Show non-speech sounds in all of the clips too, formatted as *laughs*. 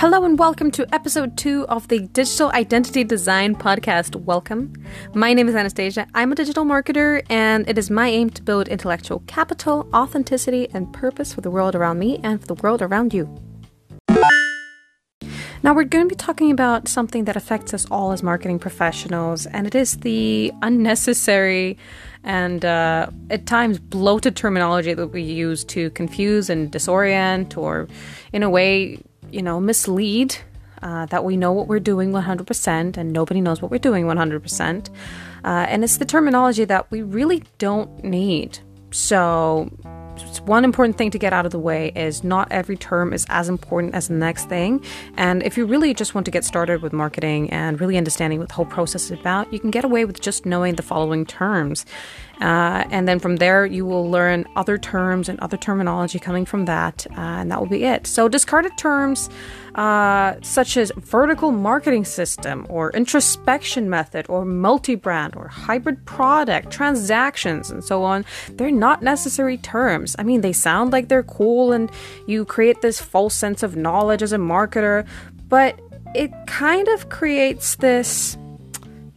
Hello and welcome to episode two of the Digital Identity Design Podcast. Welcome. My name is Anastasia. I'm a digital marketer, and it is my aim to build intellectual capital, authenticity, and purpose for the world around me and for the world around you. Now, we're going to be talking about something that affects us all as marketing professionals, and it is the unnecessary and uh, at times bloated terminology that we use to confuse and disorient, or in a way, you know, mislead uh, that we know what we're doing 100% and nobody knows what we're doing 100%. Uh, and it's the terminology that we really don't need. So, one important thing to get out of the way is not every term is as important as the next thing. And if you really just want to get started with marketing and really understanding what the whole process is about, you can get away with just knowing the following terms. Uh, and then from there, you will learn other terms and other terminology coming from that, uh, and that will be it. So, discarded terms uh, such as vertical marketing system, or introspection method, or multi brand, or hybrid product, transactions, and so on, they're not necessary terms. I mean, they sound like they're cool, and you create this false sense of knowledge as a marketer, but it kind of creates this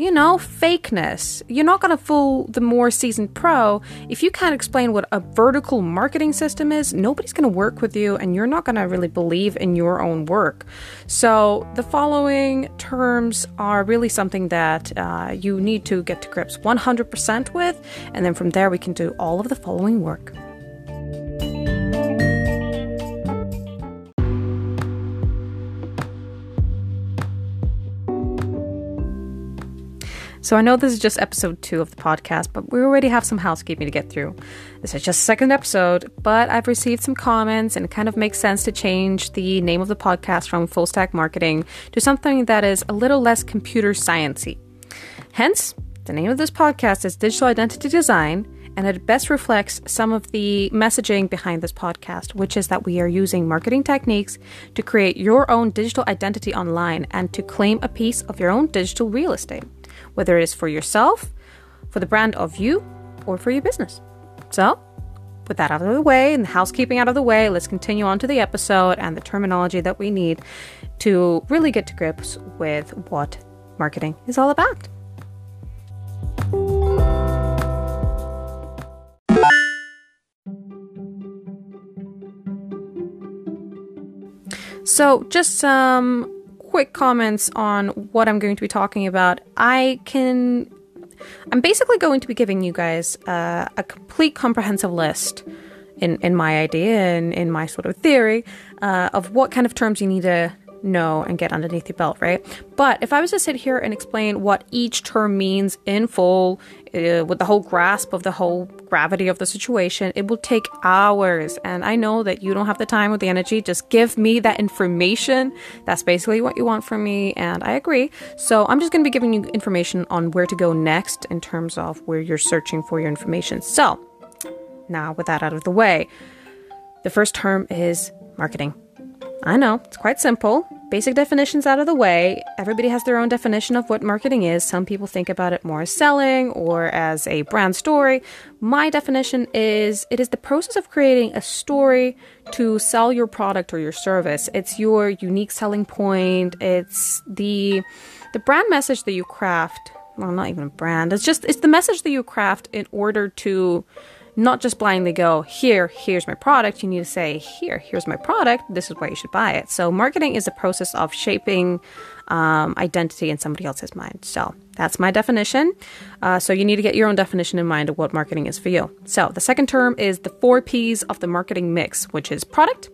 you know, fakeness. You're not going to fool the more seasoned pro. If you can't explain what a vertical marketing system is, nobody's going to work with you and you're not going to really believe in your own work. So, the following terms are really something that uh, you need to get to grips 100% with, and then from there, we can do all of the following work. So I know this is just episode two of the podcast, but we already have some housekeeping to get through. This is just second episode, but I've received some comments and it kind of makes sense to change the name of the podcast from Full Stack Marketing to something that is a little less computer sciencey. Hence, the name of this podcast is Digital Identity Design, and it best reflects some of the messaging behind this podcast, which is that we are using marketing techniques to create your own digital identity online and to claim a piece of your own digital real estate whether it is for yourself, for the brand of you, or for your business. So, with that out of the way and the housekeeping out of the way, let's continue on to the episode and the terminology that we need to really get to grips with what marketing is all about. So, just some quick comments on what I'm going to be talking about. I can. I'm basically going to be giving you guys uh, a complete comprehensive list in, in my idea and in my sort of theory uh, of what kind of terms you need to know and get underneath your belt, right? But if I was to sit here and explain what each term means in full, uh, with the whole grasp of the whole gravity of the situation, it will take hours. And I know that you don't have the time or the energy. Just give me that information. That's basically what you want from me. And I agree. So I'm just going to be giving you information on where to go next in terms of where you're searching for your information. So now, with that out of the way, the first term is marketing. I know, it's quite simple. Basic definitions out of the way. Everybody has their own definition of what marketing is. Some people think about it more as selling or as a brand story. My definition is it is the process of creating a story to sell your product or your service. It's your unique selling point. It's the the brand message that you craft. Well, not even a brand. It's just it's the message that you craft in order to not just blindly go, here, here's my product. You need to say, here, here's my product. This is why you should buy it. So, marketing is a process of shaping um, identity in somebody else's mind. So, that's my definition. Uh, so, you need to get your own definition in mind of what marketing is for you. So, the second term is the four P's of the marketing mix, which is product,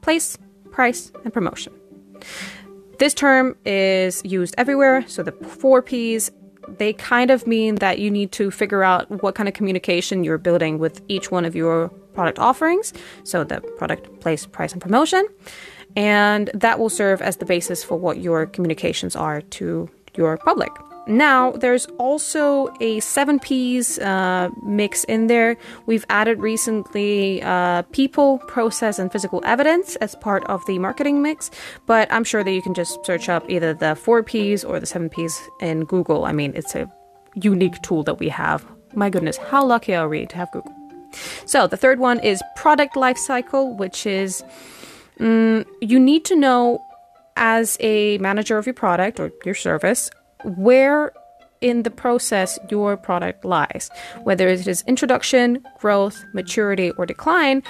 place, price, and promotion. This term is used everywhere. So, the four P's they kind of mean that you need to figure out what kind of communication you're building with each one of your product offerings. So the product, place, price, and promotion. And that will serve as the basis for what your communications are to your public. Now, there's also a seven P's uh, mix in there. We've added recently uh, people, process, and physical evidence as part of the marketing mix, but I'm sure that you can just search up either the four P's or the seven P's in Google. I mean, it's a unique tool that we have. My goodness, how lucky are we to have Google? So, the third one is product life cycle, which is mm, you need to know as a manager of your product or your service, where in the process your product lies, whether it is introduction, growth, maturity, or decline.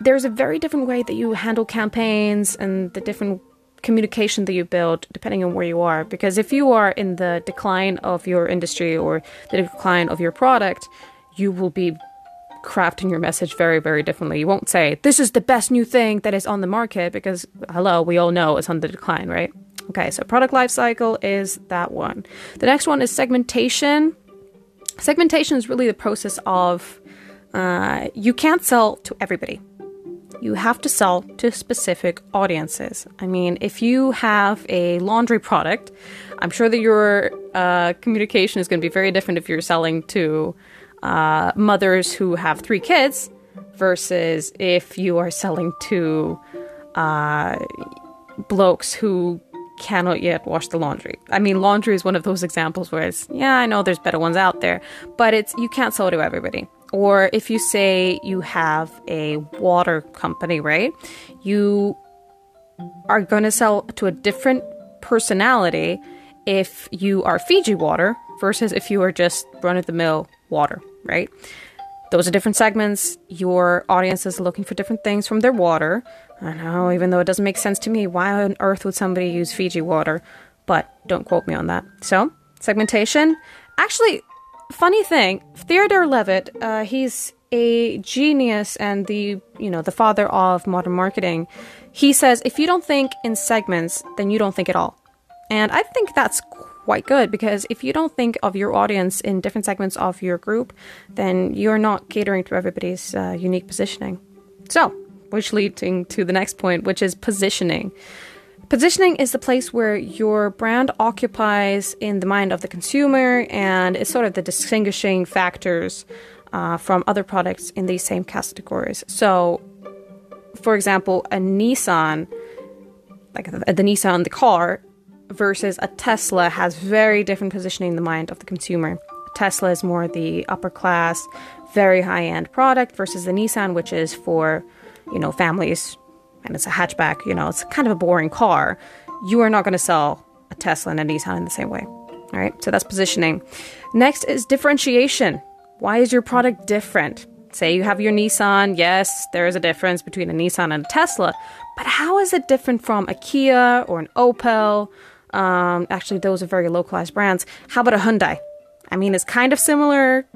There's a very different way that you handle campaigns and the different communication that you build depending on where you are. Because if you are in the decline of your industry or the decline of your product, you will be crafting your message very, very differently. You won't say, This is the best new thing that is on the market, because hello, we all know it's on the decline, right? Okay, so product lifecycle is that one. The next one is segmentation. Segmentation is really the process of uh, you can't sell to everybody. You have to sell to specific audiences. I mean, if you have a laundry product, I'm sure that your uh, communication is going to be very different if you're selling to uh, mothers who have three kids versus if you are selling to uh, blokes who cannot yet wash the laundry. I mean, laundry is one of those examples where it's, yeah, I know there's better ones out there, but it's, you can't sell to everybody. Or if you say you have a water company, right? You are going to sell to a different personality if you are Fiji water versus if you are just run of the mill water, right? Those are different segments. Your audience is looking for different things from their water. I know, even though it doesn't make sense to me, why on earth would somebody use Fiji water? But don't quote me on that. So, segmentation. Actually, funny thing, Theodore Levitt, uh, he's a genius and the you know the father of modern marketing. He says if you don't think in segments, then you don't think at all. And I think that's quite good because if you don't think of your audience in different segments of your group, then you're not catering to everybody's uh, unique positioning. So, which leading to the next point, which is positioning. Positioning is the place where your brand occupies in the mind of the consumer and is sort of the distinguishing factors uh, from other products in these same categories. So, for example, a Nissan, like the, the Nissan, the car, versus a Tesla has very different positioning in the mind of the consumer. Tesla is more the upper class, very high end product versus the Nissan, which is for, you know, families and it's a hatchback, you know, it's kind of a boring car. You are not going to sell a Tesla and a Nissan in the same way. All right, so that's positioning. Next is differentiation. Why is your product different? Say you have your Nissan, yes, there is a difference between a Nissan and a Tesla, but how is it different from a Kia or an Opel um, actually, those are very localized brands. How about a Hyundai? I mean, it's kind of similar.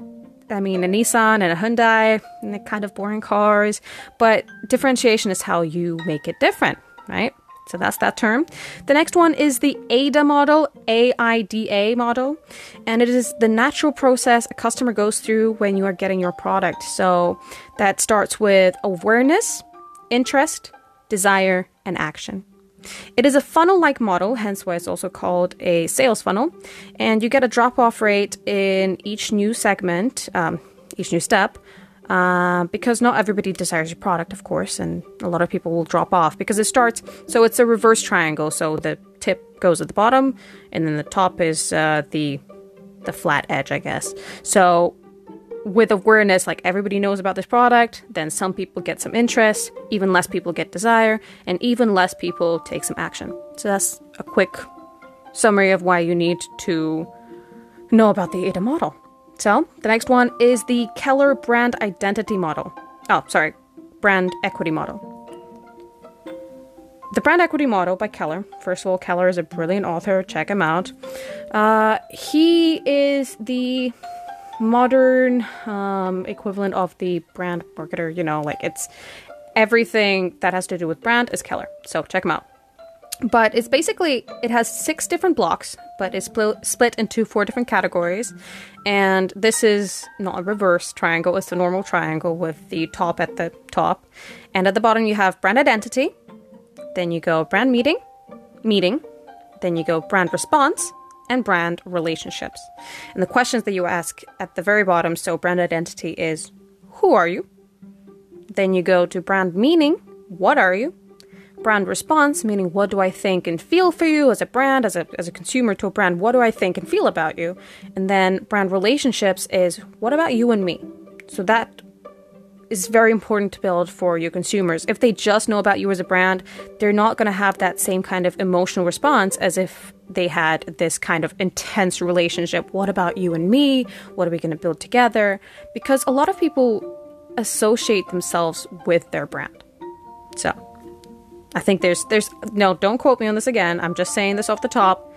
I mean, a Nissan and a Hyundai, and they're kind of boring cars, but differentiation is how you make it different, right? So that's that term. The next one is the AIDA model, A I D A model, and it is the natural process a customer goes through when you are getting your product. So that starts with awareness, interest, desire, and action. It is a funnel like model, hence why it's also called a sales funnel. And you get a drop off rate in each new segment, um, each new step, uh, because not everybody desires your product, of course, and a lot of people will drop off because it starts. So it's a reverse triangle. So the tip goes at the bottom, and then the top is uh, the the flat edge, I guess. So with awareness, like everybody knows about this product, then some people get some interest, even less people get desire, and even less people take some action. So that's a quick summary of why you need to know about the AIDA model. So the next one is the Keller brand identity model. Oh, sorry, brand equity model. The Brand Equity Model by Keller. First of all, Keller is a brilliant author. Check him out. Uh, he is the modern um, equivalent of the brand marketer. You know, like it's everything that has to do with brand is Keller. So check them out. But it's basically it has six different blocks, but it's split split into four different categories. And this is not a reverse triangle; it's a normal triangle with the top at the top, and at the bottom you have brand identity. Then you go brand meeting, meeting. Then you go brand response, and brand relationships. And the questions that you ask at the very bottom so, brand identity is who are you? Then you go to brand meaning, what are you? Brand response, meaning what do I think and feel for you as a brand, as a, as a consumer to a brand, what do I think and feel about you? And then brand relationships is what about you and me? So that is very important to build for your consumers. If they just know about you as a brand, they're not going to have that same kind of emotional response as if they had this kind of intense relationship. What about you and me? What are we going to build together? Because a lot of people associate themselves with their brand. So, I think there's there's no don't quote me on this again. I'm just saying this off the top.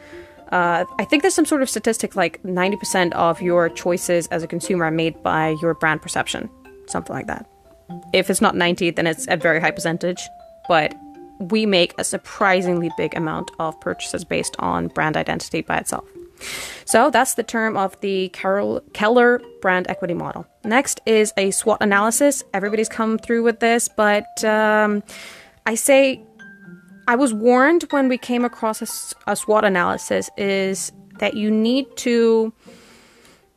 Uh, I think there's some sort of statistic like 90% of your choices as a consumer are made by your brand perception, something like that. If it's not 90, then it's a very high percentage, but we make a surprisingly big amount of purchases based on brand identity by itself. So that's the term of the Carol Keller brand equity model. Next is a SWOT analysis. Everybody's come through with this, but um, I say I was warned when we came across a, a SWOT analysis is that you need to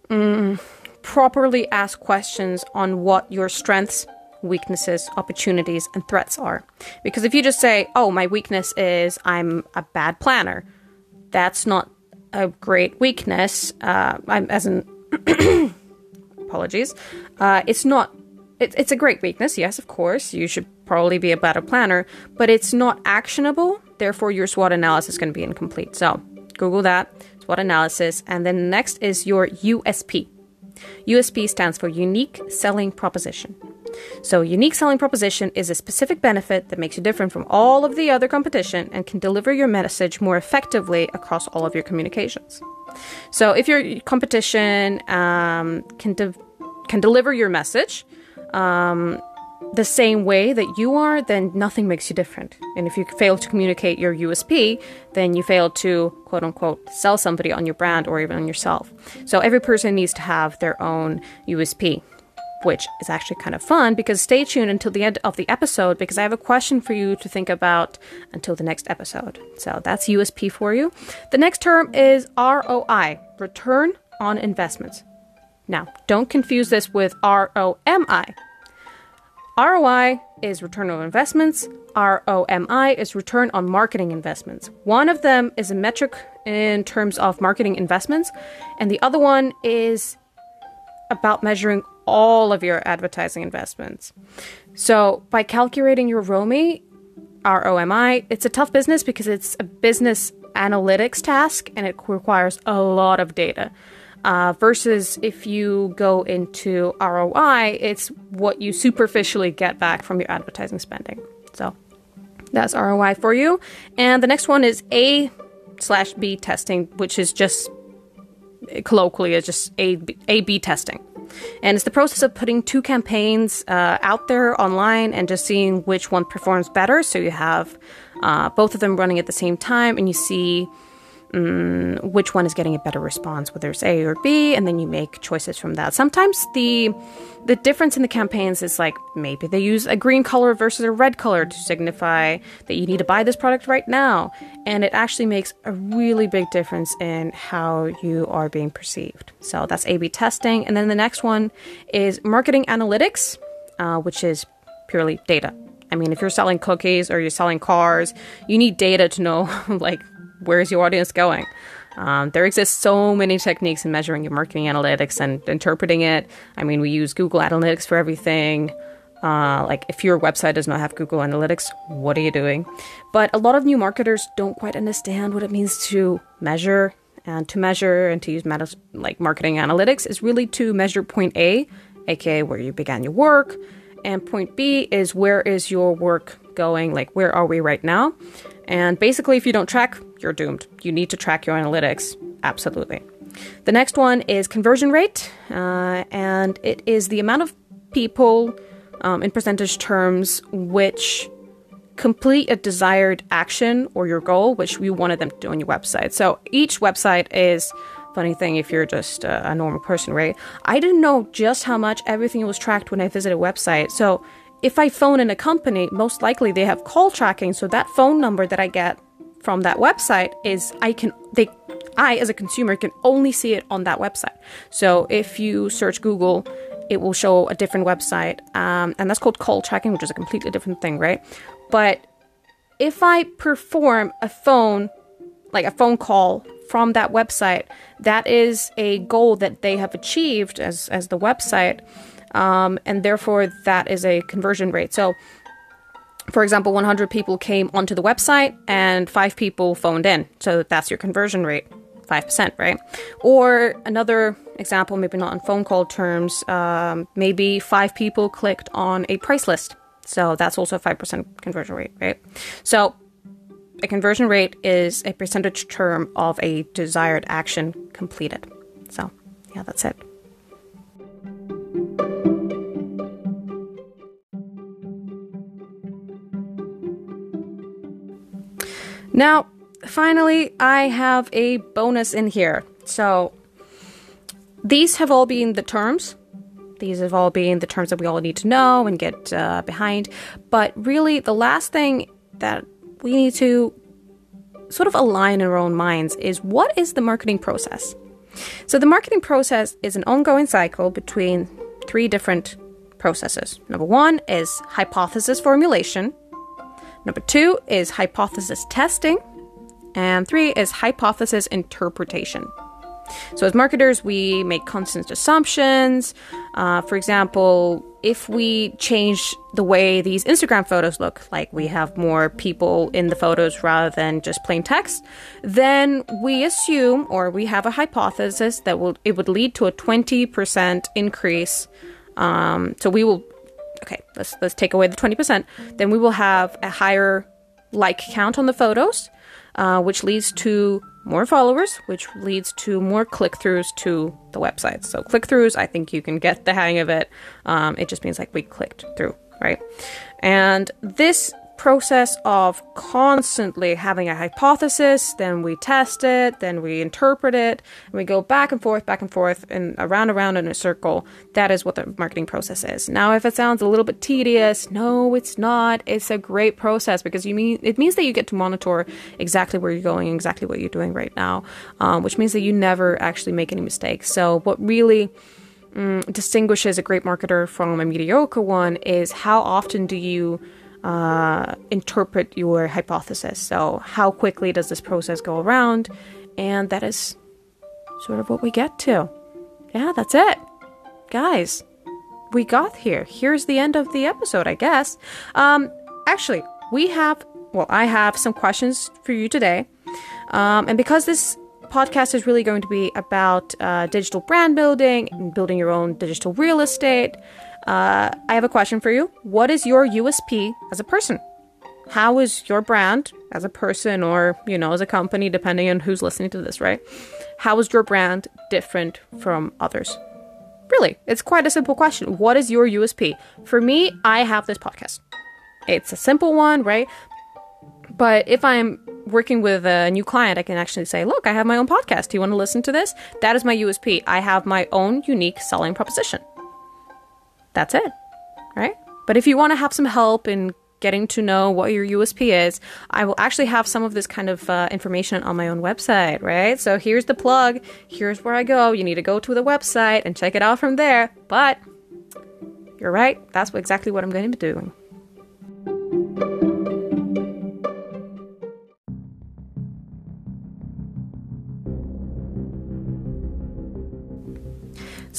um, properly ask questions on what your strengths, weaknesses, opportunities, and threats are. Because if you just say, oh, my weakness is I'm a bad planner, that's not a great weakness. Uh, I'm, as an *coughs* apologies, uh, it's not it, it's a great weakness, yes, of course. You should probably be a better planner, but it's not actionable. Therefore, your SWOT analysis is going to be incomplete. So, Google that SWOT analysis. And then next is your USP. USP stands for Unique Selling Proposition. So, unique selling proposition is a specific benefit that makes you different from all of the other competition and can deliver your message more effectively across all of your communications. So, if your competition um, can de- can deliver your message, um, the same way that you are, then nothing makes you different. And if you fail to communicate your USP, then you fail to quote unquote sell somebody on your brand or even on yourself. So every person needs to have their own USP, which is actually kind of fun because stay tuned until the end of the episode because I have a question for you to think about until the next episode. So that's USP for you. The next term is ROI, return on investments. Now, don't confuse this with ROMI. ROI is return on investments, ROMI is return on marketing investments. One of them is a metric in terms of marketing investments, and the other one is about measuring all of your advertising investments. So, by calculating your ROMI, ROMI, it's a tough business because it's a business analytics task and it requires a lot of data. Uh, versus if you go into ROI, it's what you superficially get back from your advertising spending. So that's ROI for you. And the next one is A slash B testing, which is just colloquially is just A B testing. And it's the process of putting two campaigns uh, out there online and just seeing which one performs better. So you have uh, both of them running at the same time and you see um, which one is getting a better response, whether it's A or B, and then you make choices from that. Sometimes the the difference in the campaigns is like maybe they use a green color versus a red color to signify that you need to buy this product right now, and it actually makes a really big difference in how you are being perceived. So that's A/B testing, and then the next one is marketing analytics, uh, which is purely data. I mean, if you're selling cookies or you're selling cars, you need data to know *laughs* like where's your audience going? Um, there exist so many techniques in measuring your marketing analytics and interpreting it. I mean, we use Google Analytics for everything. Uh, like, if your website does not have Google Analytics, what are you doing? But a lot of new marketers don't quite understand what it means to measure. And to measure and to use meta- like marketing analytics is really to measure point A, aka where you began your work, and point B is where is your work going? Like, where are we right now? And basically, if you don't track, you're doomed. You need to track your analytics. Absolutely. The next one is conversion rate, uh, and it is the amount of people um, in percentage terms which complete a desired action or your goal, which you wanted them to do on your website. So each website is funny thing if you're just a, a normal person, right? I didn't know just how much everything was tracked when I visited a website. So if I phone in a company, most likely they have call tracking. So that phone number that I get from that website is I can they I as a consumer can only see it on that website. So if you search Google, it will show a different website, um, and that's called call tracking, which is a completely different thing, right? But if I perform a phone like a phone call from that website, that is a goal that they have achieved as as the website Um, and therefore, that is a conversion rate. So, for example, 100 people came onto the website and five people phoned in. So that's your conversion rate, 5%, right? Or another example, maybe not in phone call terms, um, maybe five people clicked on a price list. So that's also a 5% conversion rate, right? So a conversion rate is a percentage term of a desired action completed. So, yeah, that's it. Now, finally, I have a bonus in here. So, these have all been the terms. These have all been the terms that we all need to know and get uh, behind. But really, the last thing that we need to sort of align in our own minds is what is the marketing process? So, the marketing process is an ongoing cycle between three different processes. Number one is hypothesis formulation, number two is hypothesis testing, and three is hypothesis interpretation. So, as marketers, we make constant assumptions. Uh, for example, if we change the way these Instagram photos look, like we have more people in the photos rather than just plain text, then we assume or we have a hypothesis that will it would lead to a 20% increase. Um, so we will okay, let's let's take away the 20%. Then we will have a higher like count on the photos, uh, which leads to more followers, which leads to more click throughs to the website. So, click throughs, I think you can get the hang of it. Um, it just means like we clicked through, right? And this process of constantly having a hypothesis, then we test it, then we interpret it, and we go back and forth, back and forth, and around and around in a circle. That is what the marketing process is. Now, if it sounds a little bit tedious, no, it's not. It's a great process because you mean it means that you get to monitor exactly where you're going, exactly what you're doing right now, um, which means that you never actually make any mistakes. So, what really mm, distinguishes a great marketer from a mediocre one is how often do you uh, interpret your hypothesis. So, how quickly does this process go around? And that is sort of what we get to. Yeah, that's it. Guys, we got here. Here's the end of the episode, I guess. Um, actually, we have, well, I have some questions for you today. Um, and because this podcast is really going to be about uh, digital brand building and building your own digital real estate, uh, I have a question for you. What is your USP as a person? How is your brand as a person or, you know, as a company, depending on who's listening to this, right? How is your brand different from others? Really, it's quite a simple question. What is your USP? For me, I have this podcast. It's a simple one, right? But if I'm working with a new client, I can actually say, look, I have my own podcast. Do you want to listen to this? That is my USP. I have my own unique selling proposition that's it, right? But if you want to have some help in getting to know what your USP is, I will actually have some of this kind of uh, information on my own website, right? So here's the plug. Here's where I go. You need to go to the website and check it out from there. But you're right. That's exactly what I'm going to be doing.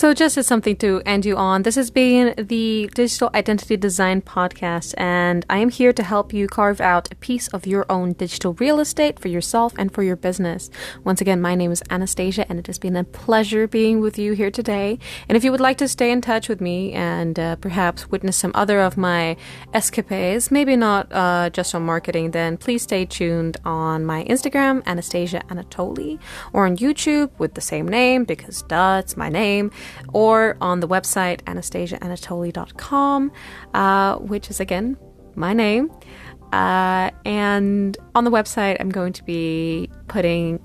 So, just as something to end you on, this has been the Digital Identity Design Podcast, and I am here to help you carve out a piece of your own digital real estate for yourself and for your business. Once again, my name is Anastasia, and it has been a pleasure being with you here today. And if you would like to stay in touch with me and uh, perhaps witness some other of my escapades, maybe not uh, just on marketing, then please stay tuned on my Instagram, Anastasia Anatoli, or on YouTube with the same name because duh, it's my name or on the website anastasiaanatoli.com, uh, which is again my name. Uh, and on the website, I'm going to be putting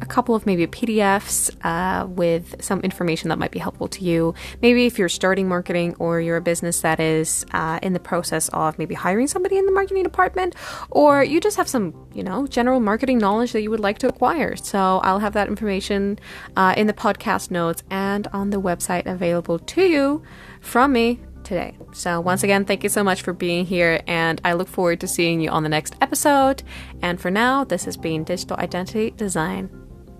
a couple of maybe PDFs uh, with some information that might be helpful to you. Maybe if you're starting marketing or you're a business that is uh, in the process of maybe hiring somebody in the marketing department, or you just have some, you know, general marketing knowledge that you would like to acquire. So I'll have that information uh, in the podcast notes and on the website available to you from me today. So, once again, thank you so much for being here, and I look forward to seeing you on the next episode. And for now, this has been Digital Identity Design.